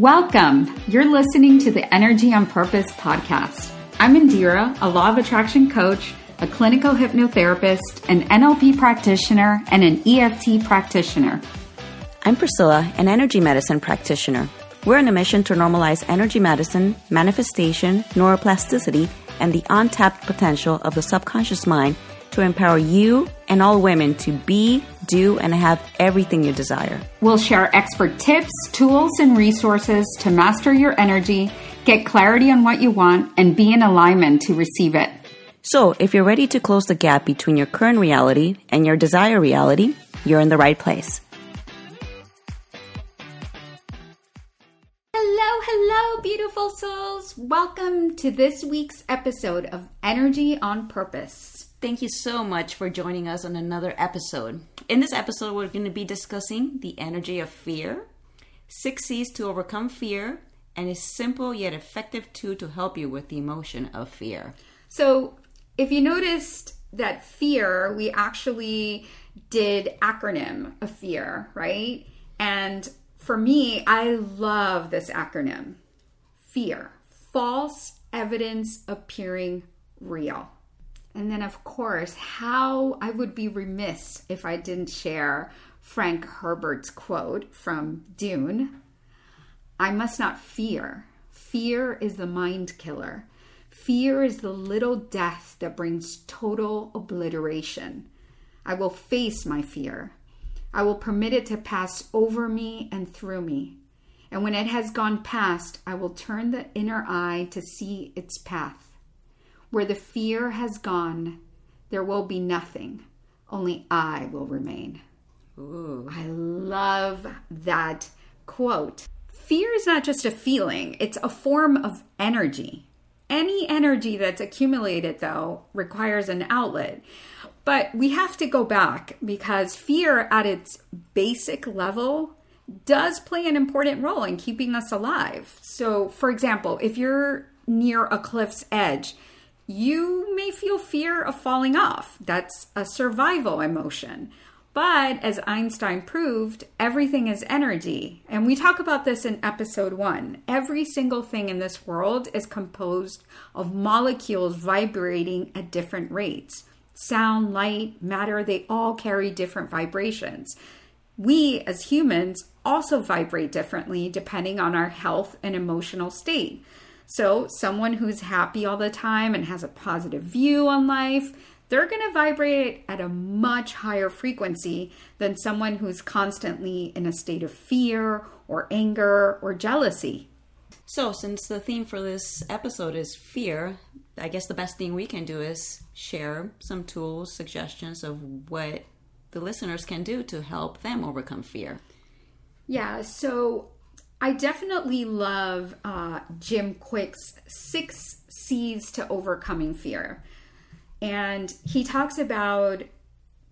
Welcome. You're listening to the Energy on Purpose podcast. I'm Indira, a law of attraction coach, a clinical hypnotherapist, an NLP practitioner, and an EFT practitioner. I'm Priscilla, an energy medicine practitioner. We're on a mission to normalize energy medicine, manifestation, neuroplasticity, and the untapped potential of the subconscious mind to empower you and all women to be, do, and have everything you desire. We'll share expert tips, tools, and resources to master your energy, get clarity on what you want, and be in alignment to receive it. So, if you're ready to close the gap between your current reality and your desired reality, you're in the right place. Hello, hello, beautiful souls. Welcome to this week's episode of Energy on Purpose. Thank you so much for joining us on another episode. In this episode, we're going to be discussing the energy of fear, six C's to overcome fear, and a simple yet effective tool to help you with the emotion of fear. So, if you noticed that fear, we actually did acronym of fear, right? And for me, I love this acronym FEAR, false evidence appearing real. And then, of course, how I would be remiss if I didn't share Frank Herbert's quote from Dune I must not fear. Fear is the mind killer. Fear is the little death that brings total obliteration. I will face my fear. I will permit it to pass over me and through me. And when it has gone past, I will turn the inner eye to see its path. Where the fear has gone, there will be nothing. Only I will remain. Ooh. I love that quote. Fear is not just a feeling, it's a form of energy. Any energy that's accumulated, though, requires an outlet. But we have to go back because fear, at its basic level, does play an important role in keeping us alive. So, for example, if you're near a cliff's edge, you may feel fear of falling off. That's a survival emotion. But as Einstein proved, everything is energy. And we talk about this in episode one. Every single thing in this world is composed of molecules vibrating at different rates sound, light, matter, they all carry different vibrations. We as humans also vibrate differently depending on our health and emotional state. So, someone who's happy all the time and has a positive view on life, they're going to vibrate at a much higher frequency than someone who's constantly in a state of fear or anger or jealousy. So, since the theme for this episode is fear, I guess the best thing we can do is share some tools, suggestions of what the listeners can do to help them overcome fear. Yeah, so I definitely love uh, Jim Kwik's six C's to overcoming fear. And he talks about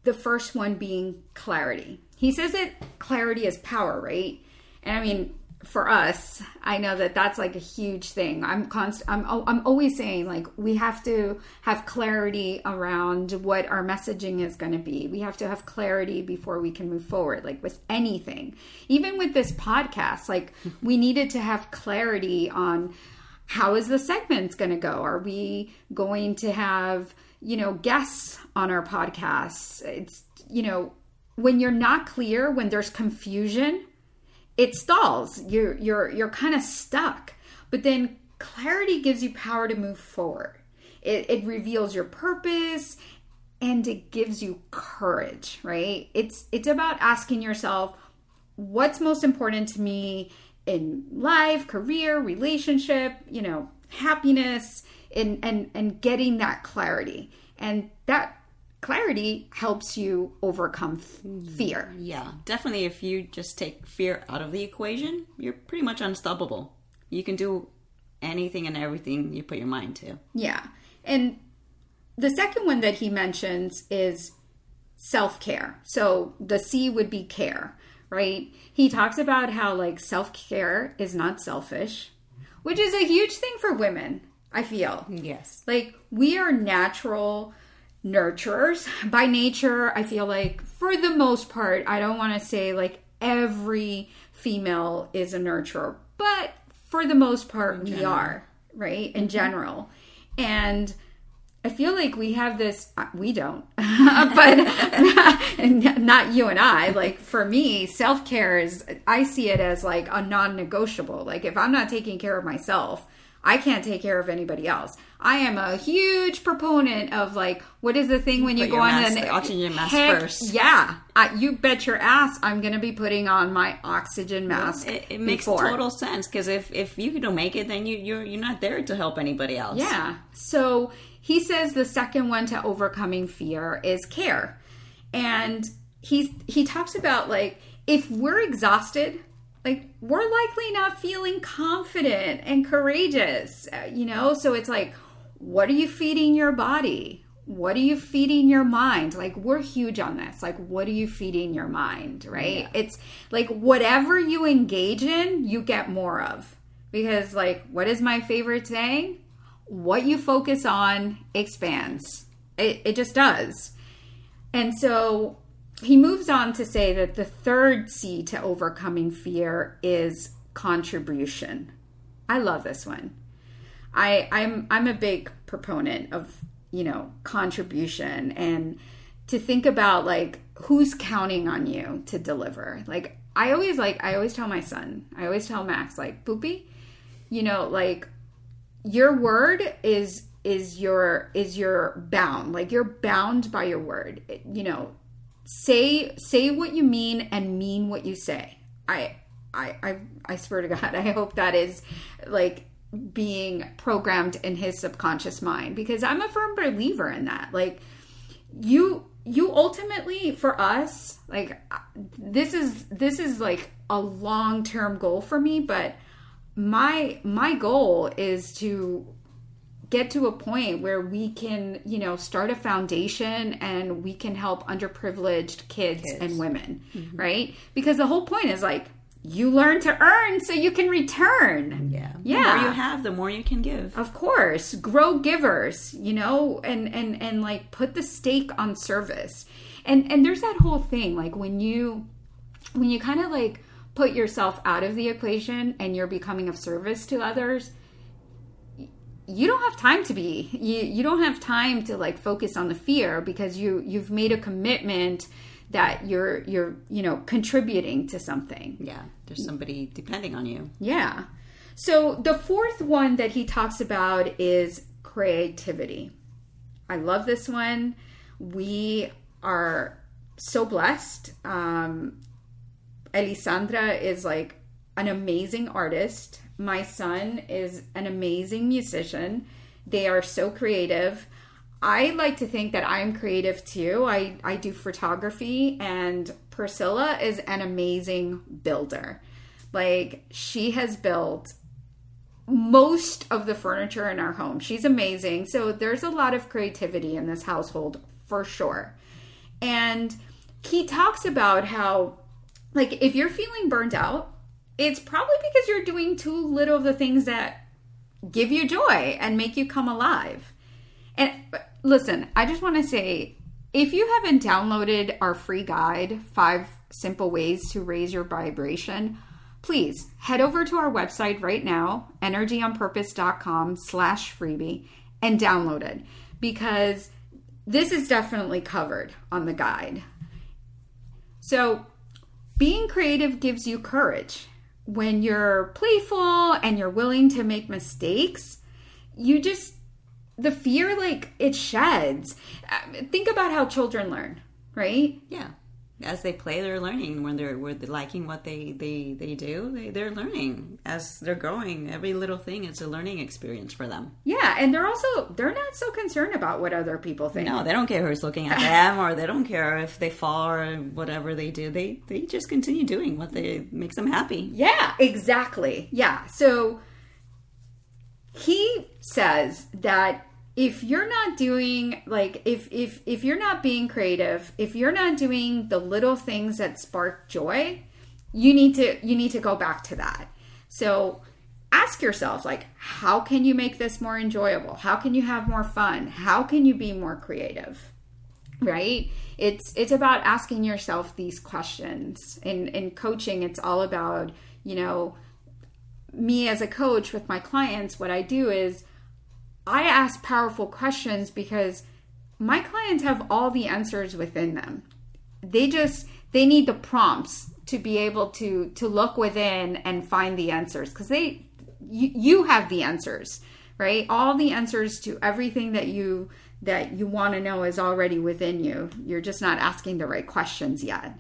the first one being clarity. He says that clarity is power, right? And I mean, for us, I know that that's like a huge thing. I'm const I'm I'm always saying like we have to have clarity around what our messaging is going to be. We have to have clarity before we can move forward like with anything. Even with this podcast, like we needed to have clarity on how is the segments going to go? Are we going to have, you know, guests on our podcasts? It's, you know, when you're not clear, when there's confusion, it stalls. You're you're you're kind of stuck. But then clarity gives you power to move forward. It, it reveals your purpose and it gives you courage, right? It's it's about asking yourself what's most important to me in life, career, relationship, you know, happiness, and and and getting that clarity. And that clarity helps you overcome fear. Mm, yeah, definitely. If you just take fear out of the equation, you're pretty much unstoppable. You can do anything and everything you put your mind to. Yeah. And the second one that he mentions is self care. So the C would be care, right? He talks about how like self care is not selfish, which is a huge thing for women, I feel. Yes. Like we are natural nurturers by nature. I feel like for the most part, I don't want to say like every female is a nurturer, but for the most part, we are, right? In general. And I feel like we have this, uh, we don't, but not you and I. Like for me, self care is, I see it as like a non negotiable. Like if I'm not taking care of myself, I can't take care of anybody else. I am a huge proponent of like, what is the thing when you Put go on an the oxygen mask Heck, first. Yeah, I, you bet your ass I'm going to be putting on my oxygen mask. It, it makes total sense because if if you don't make it, then you you're you're not there to help anybody else. Yeah. So he says the second one to overcoming fear is care. And he's he talks about like if we're exhausted, like we're likely not feeling confident and courageous, uh, you know? So it's like what are you feeding your body? What are you feeding your mind? Like we're huge on this. Like what are you feeding your mind, right? It's like whatever you engage in, you get more of. Because like what is my favorite saying? what you focus on expands. It, it just does. And so he moves on to say that the third C to overcoming fear is contribution. I love this one. I, I'm I'm a big proponent of you know contribution and to think about like who's counting on you to deliver. Like I always like I always tell my son, I always tell Max like, "Poopy, you know, like your word is is your is your bound like you're bound by your word you know say say what you mean and mean what you say. I i i, I swear to god i hope that is like being programmed in his subconscious mind because i'm a firm believer in that. Like you you ultimately for us like this is this is like a long-term goal for me but my my goal is to get to a point where we can you know start a foundation and we can help underprivileged kids, and women mm-hmm. right because the whole point is like you learn to earn so you can return Yeah. Yeah. The more you have, the more you can give. of course grow givers you know and and and like put the stake on service and and there's that whole thing like when you when you kind of like put yourself out of the equation and you're becoming of service to others you don't have time to be you you don't have time to like focus on the fear because you you've made a commitment that you're you're you know contributing to something Yeah. There's somebody depending on you. yeah. So the fourth one that he talks about is creativity. I love this one. We are so blessed. Um, Elisandra is like an amazing artist. My son is an amazing musician. They are so creative. I like to think that I'm creative too. I, I do photography, and Priscilla is an amazing builder. Like, she has built most of the furniture in our home. She's amazing. So, there's a lot of creativity in this household for sure. And he talks about how, like, if you're feeling burned out, it's probably because you're doing too little of the things that give you joy and make you come alive. And listen, I just want to say if you haven't downloaded our free guide, Five Simple Ways to Raise Your Vibration, please head over to our website right now, energyonpurpose.com slash freebie, and download it because this is definitely covered on the guide. So, being creative gives you courage. When you're playful and you're willing to make mistakes, you just the fear like it sheds. Uh, Think about how children learn, right? Yeah. As they play, they're learning. When they're, when they're liking what they, they, they do, they, they're learning. As they're growing, every little thing is a learning experience for them. Yeah, and they're also they're not so concerned about what other people think. No, they don't care who's looking at them, or they don't care if they fall or whatever they do. They they just continue doing what they makes them happy. Yeah, exactly. Yeah. So he says that if you're not doing like if if if you're not being creative, if you're not doing the little things that spark joy, you need to you need to go back to that. So ask yourself like how can you make this more enjoyable? How can you have more fun? How can you be more creative? right it's it's about asking yourself these questions in in coaching it's all about you know me as a coach with my clients, what I do is I ask powerful questions because my clients have all the answers within them. They just they need the prompts to be able to to look within and find the answers because they you, you have the answers, right? All the answers to everything that you that you want to know is already within you. You're just not asking the right questions yet.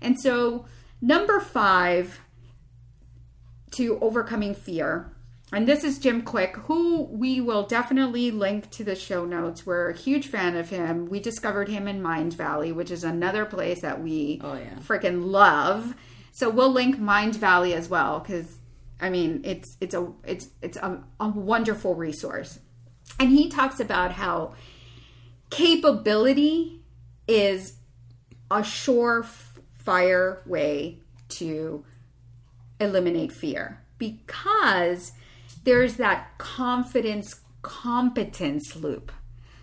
And so number 5 to overcoming fear and this is Jim Kwik, who we will definitely link to the show notes. We're a huge fan of him. We discovered him in Mindvalley, which is another place that we oh, yeah. freaking love. So we'll link Mindvalley as well because I mean it's it's a it's it's a, a wonderful resource. And he talks about how capability is a surefire way to eliminate fear because there's that confidence competence loop.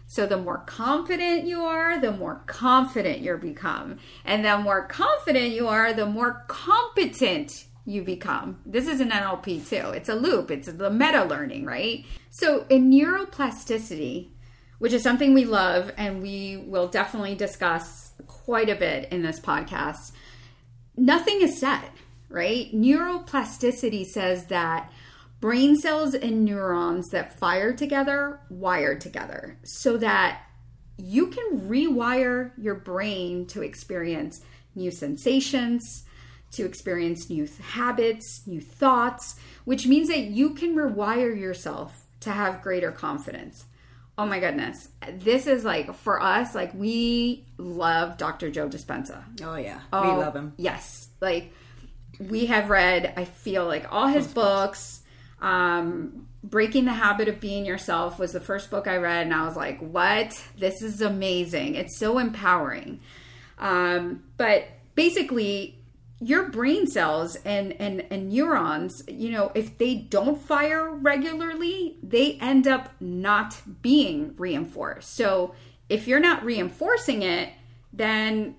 So the more confident you are, the more confident you become. And the more confident you are, the more competent you become. This is an NLP too. It's a loop, it's the meta learning, right? So in neuroplasticity, which is something we love and we will definitely discuss quite a bit in this podcast, nothing is set, right? Neuroplasticity says that brain cells and neurons that fire together wire together so that you can rewire your brain to experience new sensations, to experience new habits, new thoughts, which means that you can rewire yourself to have greater confidence. Oh my goodness. This is like for us, like we love Dr. Joe Dispenza. Oh yeah. Oh, we love him. Yes. Like we have read, I feel like all his books um, Breaking the Habit of Being Yourself was the first book I read, and I was like, what? This is amazing. It's so empowering. Um, but basically, your brain cells and, and, and neurons, you know, if they don't fire regularly, they end up not being reinforced. So if you're not reinforcing it, then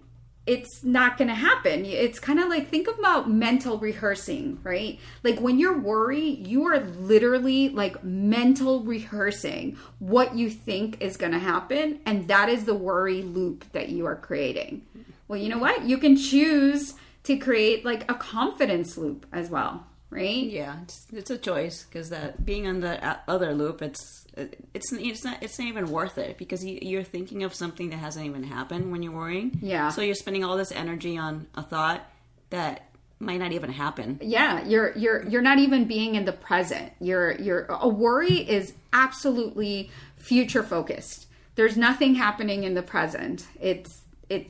it's not going to happen. It's kind of like think about mental rehearsing, right? Like when you're worried, you are literally like mental rehearsing what you think is going to happen, and that is the worry loop that you are creating. Well, you know what? You can choose to create like a confidence loop as well, right? Yeah, it's, it's a choice because that being on the other loop, it's it's it's not it's not even worth it because you, are thinking of something that hasn't even happened when you're worrying. Yeah. So you're spending all this energy on a thought that might not even happen. Yeah, you're you're you're not even being in the present. You're you're a worry is absolutely future focused. There's nothing happening in the present. It's it's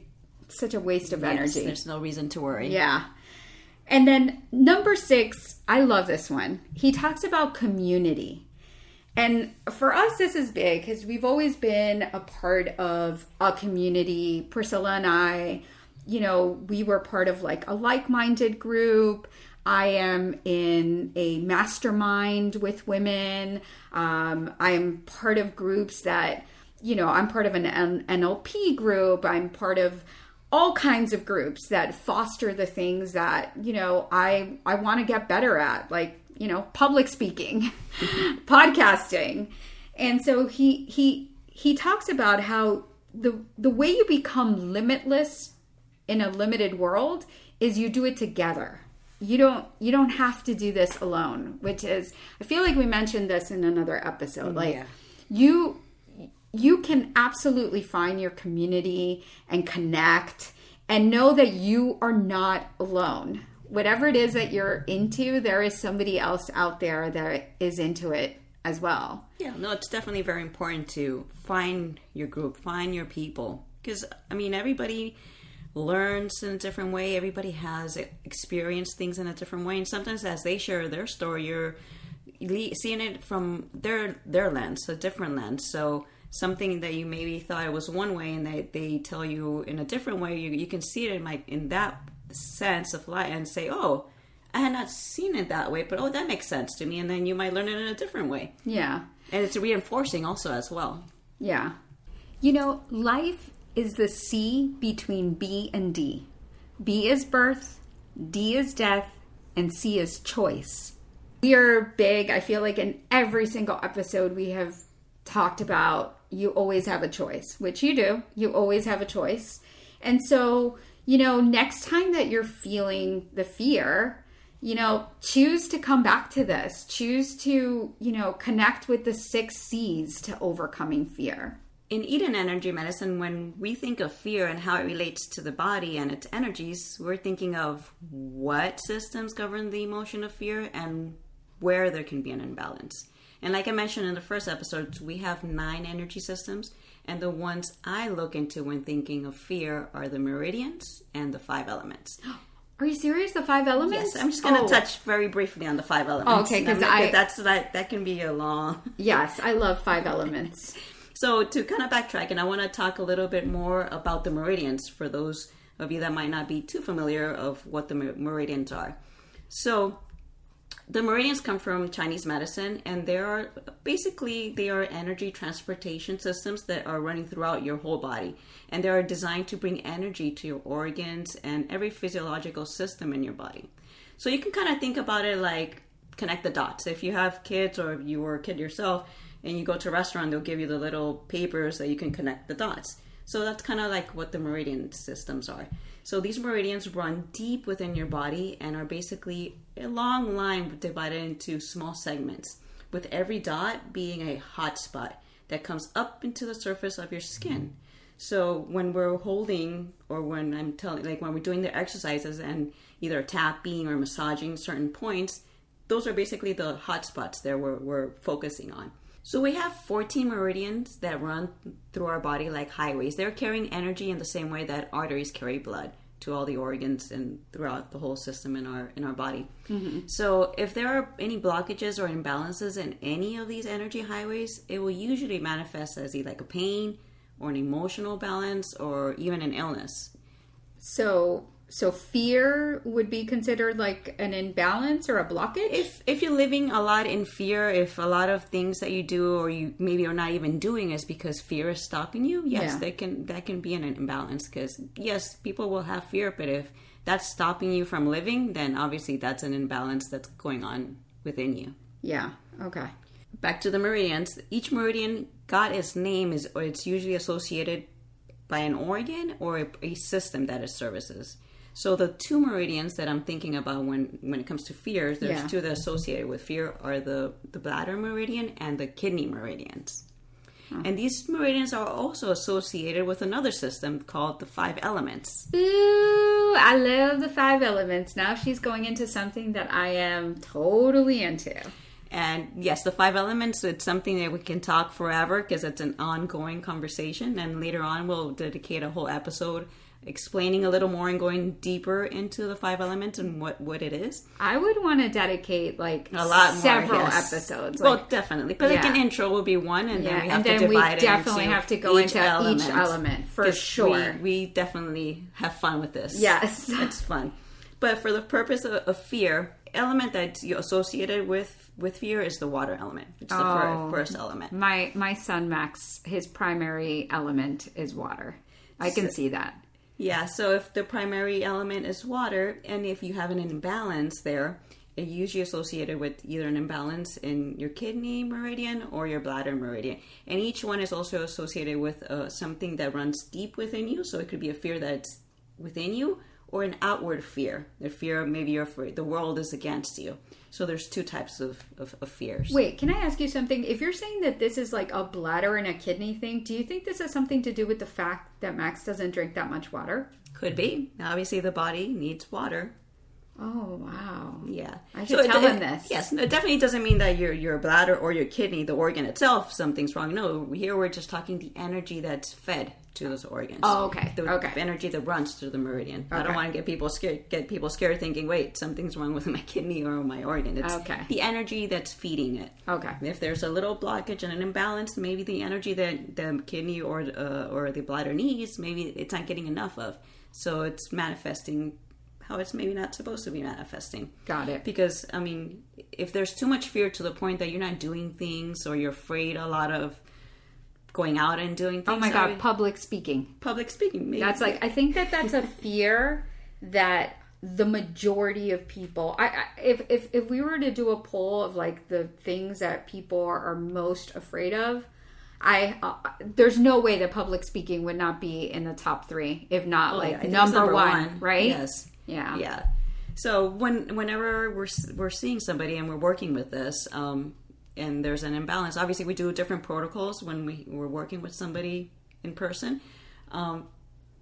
such a waste of yes, energy. There's no reason to worry. Yeah. And then number 6, I love this one. He talks about community. And for us, this is big because we've always been a part of a community. Priscilla and I, you know, we were part of like a like minded group. I am in a mastermind with women. Um, I'm part of groups that, you know, I'm part of an NLP group. I'm part of all kinds of groups that foster the things that you know I I want to get better at, like you know, public speaking, podcasting. And so he he he talks about how the the way you become limitless in a limited world is you do it together. You don't you don't have to do this alone, which is I feel like we mentioned this in another episode. Mm, like yeah. you you can absolutely find your community and connect and know that you are not alone whatever it is that you're into, there is somebody else out there that is into it as well. Yeah, no, it's definitely very important to find your group, find your people. Because, I mean, everybody learns in a different way, everybody has experienced things in a different way. And sometimes as they share their story, you're seeing it from their their lens, a different lens. So, something that you maybe thought it was one way and they, they tell you in a different way, you, you can see it in, my, in that sense of light and say, oh, I had not seen it that way, but oh, that makes sense to me. And then you might learn it in a different way. Yeah. And it's reinforcing also as well. Yeah. You know, life is the C between B and D. B is birth, D is death, and C is choice. We are big. I feel like in every single episode we have talked about you always have a choice, which you do. You always have a choice. And so, you know, next time that you're feeling the fear, you know, choose to come back to this. Choose to, you know, connect with the six C's to overcoming fear. In Eden Energy Medicine, when we think of fear and how it relates to the body and its energies, we're thinking of what systems govern the emotion of fear and where there can be an imbalance. And like I mentioned in the first episode, we have nine energy systems, and the ones I look into when thinking of fear are the meridians and the five elements. Are you serious? The five elements? Yes, I'm just going to oh. touch very briefly on the five oh, elements. Oh, okay, because I that's that that can be a long. Yes, I love five elements. so to kind of backtrack, and I want to talk a little bit more about the meridians for those of you that might not be too familiar of what the meridians are. So the meridians come from Chinese medicine, and they are basically they are energy transportation systems that are running throughout your whole body, and they are designed to bring energy to your organs and every physiological system in your body. So you can kind of think about it like connect the dots. If you have kids or you were a kid yourself, and you go to a restaurant, they'll give you the little papers that you can connect the dots. So that's kind of like what the meridian systems are. So these meridians run deep within your body and are basically a long line divided into small segments, with every dot being a hot spot that comes up into the surface of your skin. So when we're holding, or when I'm telling, like when we're doing the exercises and either tapping or massaging certain points, those are basically the hot spots that we're, we're focusing on. So we have 14 meridians that run through our body like highways. They're carrying energy in the same way that arteries carry blood to all the organs and throughout the whole system in our in our body. Mm-hmm. So if there are any blockages or imbalances in any of these energy highways, it will usually manifest as either like a pain or an emotional balance or even an illness. So so fear would be considered like an imbalance or a blockage? If if you're living a lot in fear if a lot of things that you do or you maybe are not even doing is because fear is stopping you yes yeah. that can that can be an imbalance because yes people will have fear but if that's stopping you from living then obviously that's an imbalance that's going on within you. Yeah okay. Back to the meridians. Each meridian got its name is or it's usually associated by an organ or a, a system that it services so the two meridians that I'm thinking about when when it comes to fears, there's yeah. two that are associated with fear are the the bladder meridian and the kidney meridians. Oh. And these meridians are also associated with another system called the five elements. Ooh, I love the five elements. Now she's going into something that I am totally into. And yes, the five elements, it's something that we can talk forever because it's an ongoing conversation. And later on, we'll dedicate a whole episode explaining a little more and going deeper into the five elements and what what it is. I would want to dedicate like a lot several more, yes. episodes. Like, well, definitely, but yeah. like an intro will be one, and yeah. then we have and to divide we definitely have to go each into element. each element for sure. We, we, definitely have fun with this. Yes, it's fun. But for the purpose of, of fear, element that's associated with with fear is the water element. It's the oh, first element. My my son Max, his primary element is water. I can see that. Yeah, so if the primary element is water, and if you have an imbalance there, it's usually associated with either an imbalance in your kidney meridian or your bladder meridian. And each one is also associated with uh, something that runs deep within you. So it could be a fear that's within you or an outward fear. The fear maybe you're afraid the world is against you. So there's two types of, of, of, fears. Wait, can I ask you something? If you're saying that this is like a bladder and a kidney thing, do you think this has something to do with the fact that Max doesn't drink that much water? Could be. Obviously, the body needs water. Oh wow! Yeah, I should so tell it, him this. Yes, no, it definitely doesn't mean that your your bladder or your kidney, the organ itself, something's wrong. No, here we're just talking the energy that's fed to those organs. Oh, okay. The okay. energy that runs through the meridian. Okay. I don't want to get people scared. Get people scared, thinking, "Wait, something's wrong with my kidney or my organ." It's okay. the energy that's feeding it. Okay. If there's a little blockage and an imbalance, maybe the energy that the kidney or uh, or the bladder needs, maybe it's not getting enough of. So it's manifesting how it's maybe not supposed to be manifesting. Got it. Because I mean, if there's too much fear to the point that you're not doing things or you're afraid a lot of going out and doing oh things. Oh my god, public speaking. Public speaking. Maybe. That's like I think that that's a fear that the majority of people I, I if, if if we were to do a poll of like the things that people are, are most afraid of I uh, there's no way that public speaking would not be in the top three, if not Oh, like yeah, number, number one, one. right? Yes. Yeah. Yeah. So when whenever we're we're seeing somebody and we're working with this, um, and there's an imbalance, obviously we do different protocols when we we're working with somebody in person, um,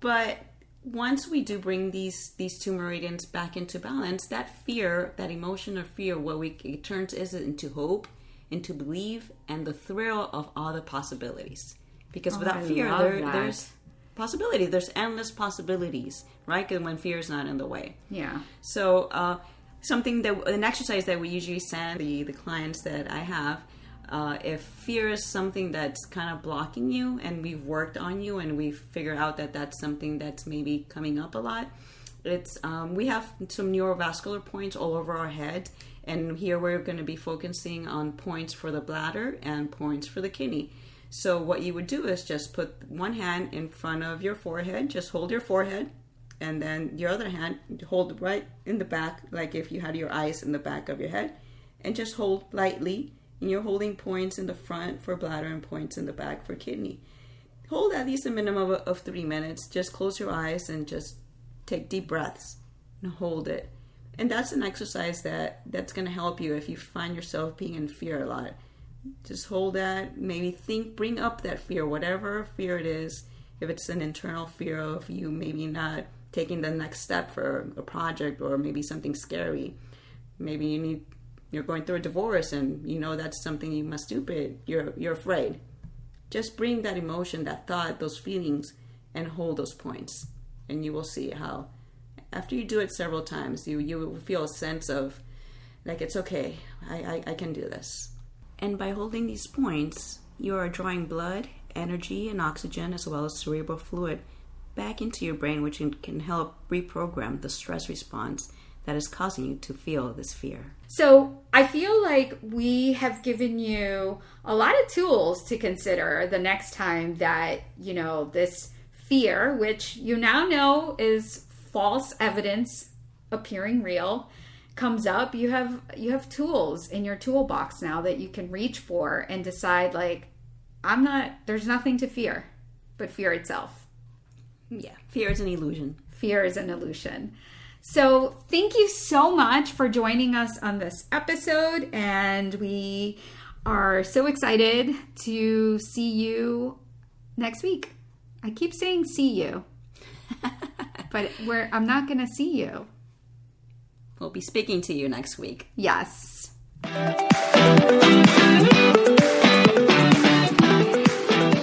but once we do bring these these two meridians back into balance, that fear, that emotion of fear, what we it turns is into hope, into believe and the thrill of all the possibilities. Because without I fear, there, there's possibility. There's endless possibilities, right? And when fear is not in the way. Yeah. So uh, something that an exercise that we usually send the the clients that I have. Uh, if fear is something that's kind of blocking you, and we've worked on you, and we've figured out that that's something that's maybe coming up a lot, it's um, we have some neurovascular points all over our head, and here we're going to be focusing on points for the bladder and points for the kidney. So what you would do is just put one hand in front of your forehead, just hold your forehead, and then your other hand hold right in the back, like if you had your eyes in the back of your head, and just hold lightly. And you're holding points in the front for bladder and points in the back for kidney. Hold at least a minimum of, of three minutes. Just close your eyes and just take deep breaths and hold it. And that's an exercise that that's going to help you if you find yourself being in fear a lot. Just hold that. Maybe think, bring up that fear, whatever fear it is. If it's an internal fear of you maybe not taking the next step for a project or maybe something scary. Maybe you need you're going through a divorce and you know that's something you must do, but you're you're afraid. Just bring that emotion, that thought, those feelings, and hold those points, and you will see how. After you do it several times, you you will feel a sense of like it's okay. I, I, I can do this. And by holding these points, you are drawing blood, energy, and oxygen, as well as cerebral fluid, back into your brain, which can- can help reprogram the stress response that is causing you to feel this fear. So I feel like we have given you a lot of tools to consider the next time that, you know, this fear, which you now know is false evidence appearing real, comes up. You have you have tools in your toolbox now that you can reach for and decide like I'm not there's nothing to fear but fear itself. Yeah, fear is an illusion. Fear is an illusion. So, thank you so much for joining us on this episode. And we are so excited to see you next week. I keep saying see you, but we're, I'm not going to see you. We'll be speaking to you next week. Yes.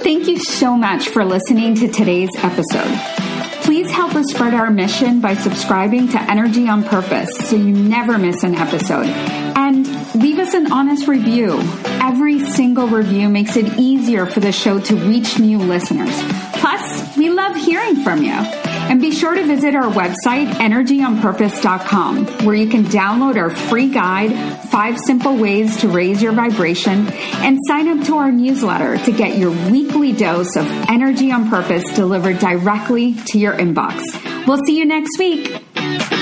Thank you so much for listening to today's episode. Please help us spread our mission by subscribing to Energy on Purpose so you never miss an episode. And leave us an honest review. Every single review makes it easier for the show to reach new listeners. Plus, we love hearing from you. And be sure to visit our website, energyonpurpose.com, where you can download our free guide, Five Simple Ways to Raise Your Vibration, and sign up to our newsletter to get your weekly dose of energy on purpose delivered directly to your inbox. We'll see you next week.